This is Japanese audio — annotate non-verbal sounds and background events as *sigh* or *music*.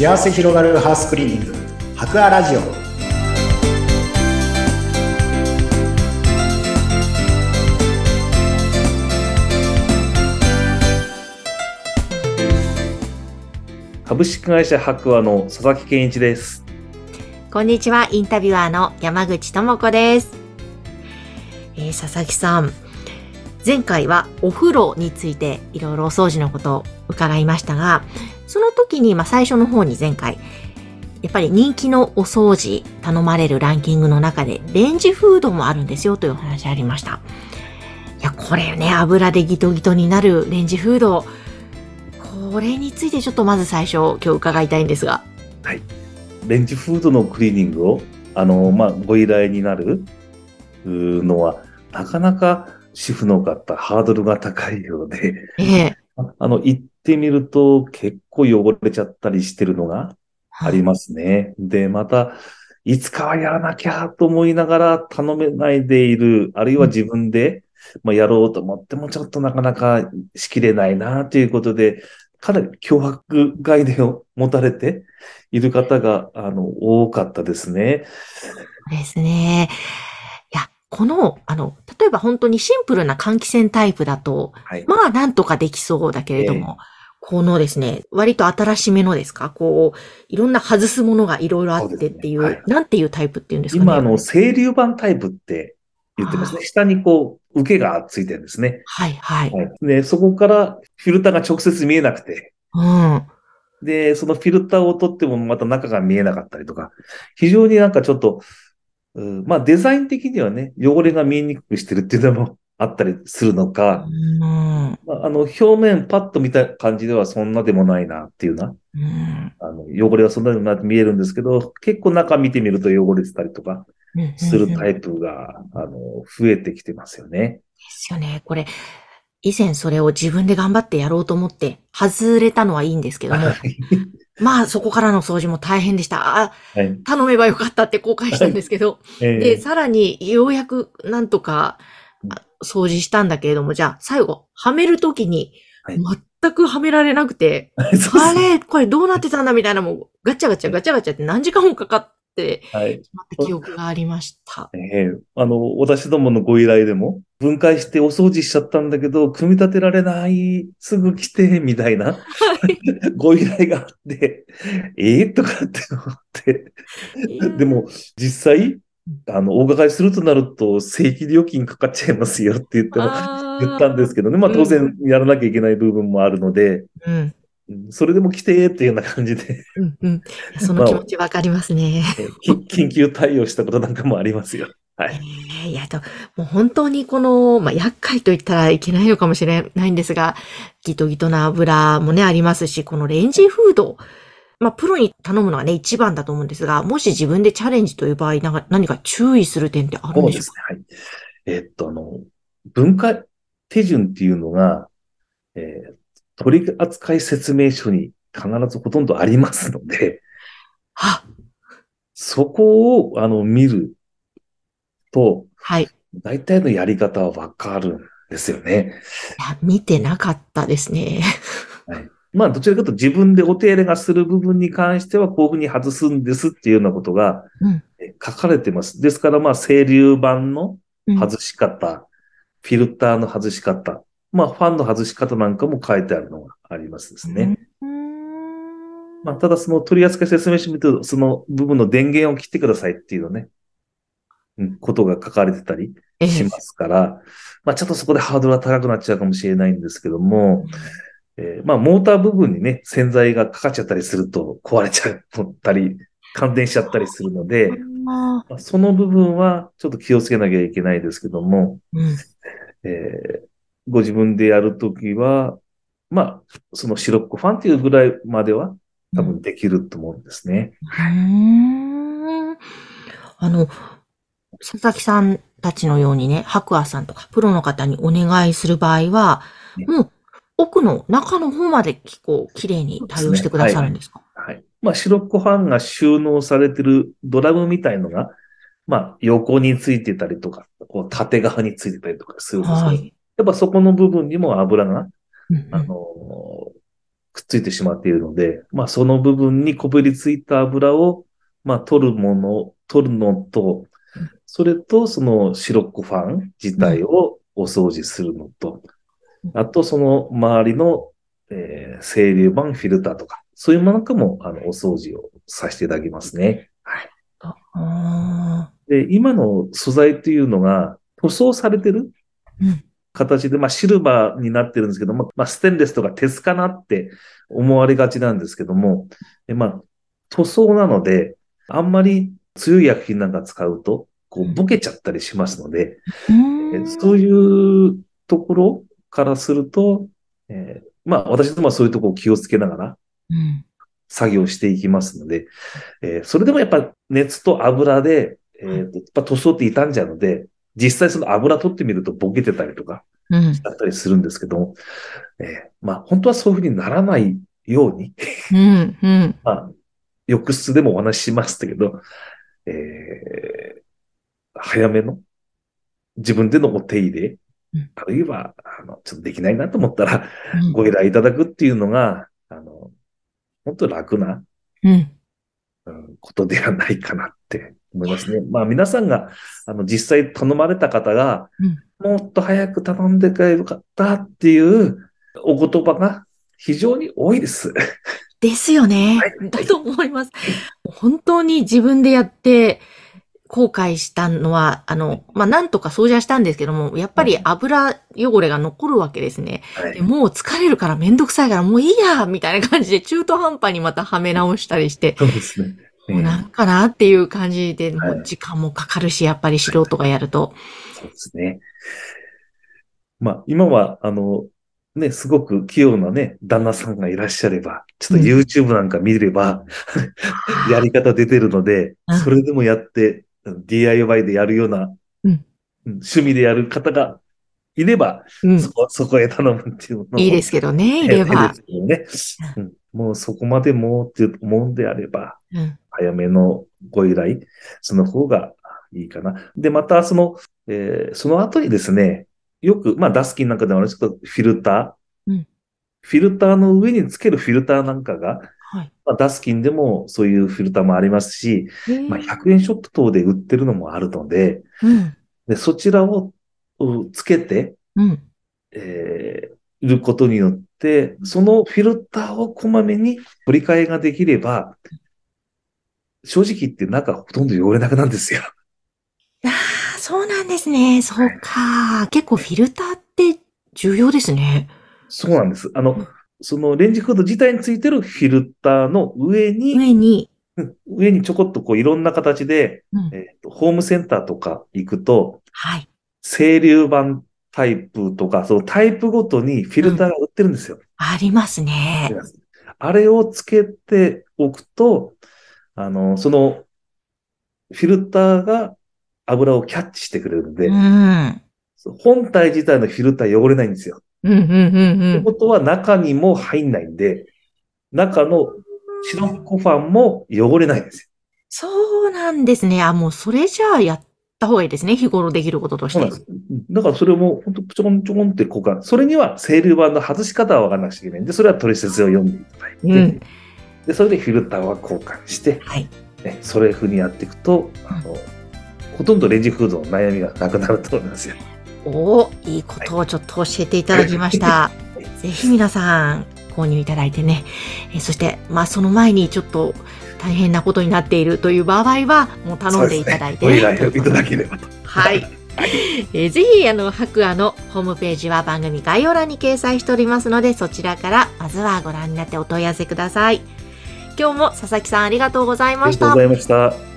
幸せ広がるハウスクリーニング博アラジオ株式会社白亜の佐々木健一です。こんにちは、インタビュアーの山口智子です。えー佐々木さん、前回はお風呂についていろいろお掃除のことを伺いましたが、その時に、まあ、最初の方に前回、やっぱり人気のお掃除頼まれるランキングの中でレンジフードもあるんですよというお話ありました。いや、これね、油でギトギトになるレンジフード、これについてちょっとまず最初今日伺いたいんですが。レンジフードのクリーニングを、あの、まあ、ご依頼になるのは、なかなか主婦の方、ハードルが高いようで、ええああの、行ってみると結構汚れちゃったりしてるのがありますね。で、また、いつかはやらなきゃと思いながら頼めないでいる、あるいは自分で、まあ、やろうと思ってもちょっとなかなかしきれないなということで、かなり脅迫概念を持たれている方が、あの、多かったですね。そうですね。この、あの、例えば本当にシンプルな換気扇タイプだと、はい。まあなんとかできそうだけれども、このですね、割と新しめのですか？こう、いろんな外すものがいろいろあってっていう、そうねはいなんていうタイプっていうんですかね？今、あの、清流版タイプって言ってますね。下にこう、受けがついてるんですね。はい、はい。はい。で、そこからフィルターが直接見えなくて、うん。で、そのフィルターを取ってもまた中が見えなかったりとか、非常になんかちょっと、うんまあデザイン的にはね、汚れが見えにくくしてるっていうのもあったりするのか、うん。まあ、あの、表面パッと見た感じではそんなでもないなっていうな、うん。あの、汚れはそんなでもなく見えるんですけど、結構中見てみると汚れてたりとかうんするタイイプが、あの、増えてきてますよね。ですよね。これ、以前それを自分で頑張ってやろうと思って、外れたのはいいんですけども、まあそこからの掃除も大変でした。あ、はい。頼めばよかったって後悔したんですけど、えで、ーさらにようやくなんとかあ掃除したんだけれども、じゃあ最後、はめるときにはい。全くはめられなくて、*laughs* そうですあれ？これどうなってたんだ？みたいなもうガチャガチャガチャガチャって何時間もかかってはい。しまった記憶がありました。ええあの、私どものご依頼でも、分解してお掃除しちゃったんだけど、組み立てられない、すぐ来て、みたいな *laughs* ご依頼があって、ええとかって思って、でも、実際、あの、お伺いするとなると、正規料金かかっちゃいますよって言っても、言ったんですけどね。まあ、当然やらなきゃいけない部分もあるので、うん。うんそれでも来てっていうような感じで、うん。うん。*laughs* その気持ちわかりますね。*laughs* き緊急対応したことなんかもありますよ。はい。えーいや、と、もう本当にこの、まあ、厄介と言ったらいけないのかもしれないんですが、ギトギトな油もね、ありますし、このレンジフード、まあ、プロに頼むのはね、一番だと思うんですが、もし自分でチャレンジという場合、なんか何か注意する点ってあるんそうでしょうですね。はい。えっと、あの、分解手順っていうのが、えー取扱説明書に必ずほとんどありますので、かそこを、あの、見ると、はい。い大体のやり方はわかるんですよね。や、見てなかったですね。まあ、どちらかというと自分でお手入れがする部分に関しては、こういうふうに外すんですっていうようなことが書かれてます。ですから、まあ、清流版のうん外し方、フィルターの外し方、まあ、ファンの外し方なんかも書いてあるのがありますですね。まあ、ただその取扱説明書見ると、その部分の電源を切ってくださいっていうのね、うん、ことが書かれてたりええ。しますから、まあ、ちょっとそこでハードルは高くなっちゃうかもしれないんですけども、えーまあ、モーター部分にね、洗剤がかかっちゃったりすると壊れちゃったり、感電しちゃったりするので、あまあその部分はちょっと気をつけなきゃいけないですけども、ーうん。えーご自分でやるときは、まあ、そのシロッコファンっていうぐらいまでは多分できると思うんですね。んあの、佐々木さんたちのようにね、白亜さんとかプロの方にお願いする場合は、ねもう奥の中の方まで結構綺麗に対応してくださるんですか？はい。まあ、シロッコファンが収納されてるドラムみたいのが、まあ、横についてたりとか、こう縦側についてたりとかするんですけど、はい。やっぱそこの部分にも油が、あのーくっついてしまっているので、まあその部分にこびりついた油を、まあ取るもの、取るのと、それとそのシロッコファン自体をお掃除するのと、あとその周りの、えー、清流板フィルターとか、そういうものなんかもあのお掃除をさせていただきますね。はい。あで、今の素材というのが塗装されてるうん形で、まあシルバーになってるんですけども、まあステンレスとか鉄かなって思われがちなんですけども、えまあ塗装なので、あんまり強い薬品なんか使うと、こう、ボケちゃったりしますので、えそういうところからすると、えーまあ私どもはそういうところを気をつけながらうん。作業していきますので、えーそれでもやっぱ熱と油で、えーとやっぱ塗装って傷んじゃうので、実際その油取ってみるとボケてたりとかうん。だったりするんですけども、えーまあ本当はそういうふうにならないように、うんうん。*laughs* まあ、浴室でもお話ししましたけど、えー早めの自分でのお手入れうん、あるいは、あの、ちょっとできないなと思ったら、うん。ご依頼いただくっていうのが、あの、本当楽な、うん。うんことではないかなって思いますね。まあ皆さんが、あの、実際頼まれた方が、もっと早く頼んでくれよかったっていうお言葉が非常に多いです。ですよねはい。だと思います。本当に自分でやって、後悔したのは、あの、まあ、なんとか掃除はしたんですけども、やっぱり油汚れが残るわけですね。はいでもう疲れるからめんどくさいからもういいやみたいな感じで中途半端にまたはめ直したりして、そうですね。うなんかなっていう感じで、はいもう時間もかかるし、やっぱり素人がやると。そうですね。まあ、今は、あの、ね、すごく器用なね、旦那さんがいらっしゃれば、ちょっと YouTube なんか見れば、*laughs* やり方出てるのでうん、それでもやって、DIY でやるような、うんうん趣味でやる方がいれば、うん。そこ、そこへ頼むっていうのもいいですけどね、いればいいで。すけどね。うんもうそこまでもって思うんであれば、うん。早めのご依頼、その方がいいかな。で、また、その、えーその後にですね、よく、まあ、ダスキンなんかでもあるんですけど、フィルター。うんフィルターの上につけるフィルターなんかが、はい。まあ、ダスキンでもそういうフィルターもありますし、まあ、100円ショップ等で売ってるのもあるので、うん。でそちらをうつけて、うん。えーいることによって、そのフィルターをこまめに取り替えができれば、正直言って中ほとんど汚れなくなるんですよ。ああ、そうなんですね。そうか。結構フィルターって重要ですね。そうなんです。あの、そのレンジフード自体についてるフィルターの上に、上に。うん上にちょこっとこういろんな形で、うん。えーとホームセンターとか行くと、はい。清流板タイプとか、そのタイプごとにフィルターが売ってるんですよ。ありますね。あれをつけておくと、あの、その、フィルターが油をキャッチしてくれるので、うん。本体自体のフィルター汚れないんですよ。うん、うん、うん、うん。ってことは中にも入んないんで、中のシロッコファンも汚れないんですそうなんですね。あ、もうそれじゃあやった方がいいですね。日頃できることとしてだからそれも、本当ちょこんちょこんって交換。それには清流板の外し方は分からなくちゃいけないんで、それは取説を読んでいただいて、うん。で、それでフィルターは交換して、はい。ね、それ風にやっていくと、あの、ほとんどレンジフードの悩みがなくなると思いますよ。おーいいことをちょっと教えていただきました。ぜひ皆さん購入いただいてね。えーそして、まあその前にちょっと大変なことになっているという場合は、もう頼んでいただいて、ねご依頼をいただければと。はい。えーぜひ、あの、白亜のホームページは番組概要欄に掲載しておりますので、そちらからまずはご覧になってお問い合わせください。今日も佐々木さんありがとうございましたありがとうご。ざいました。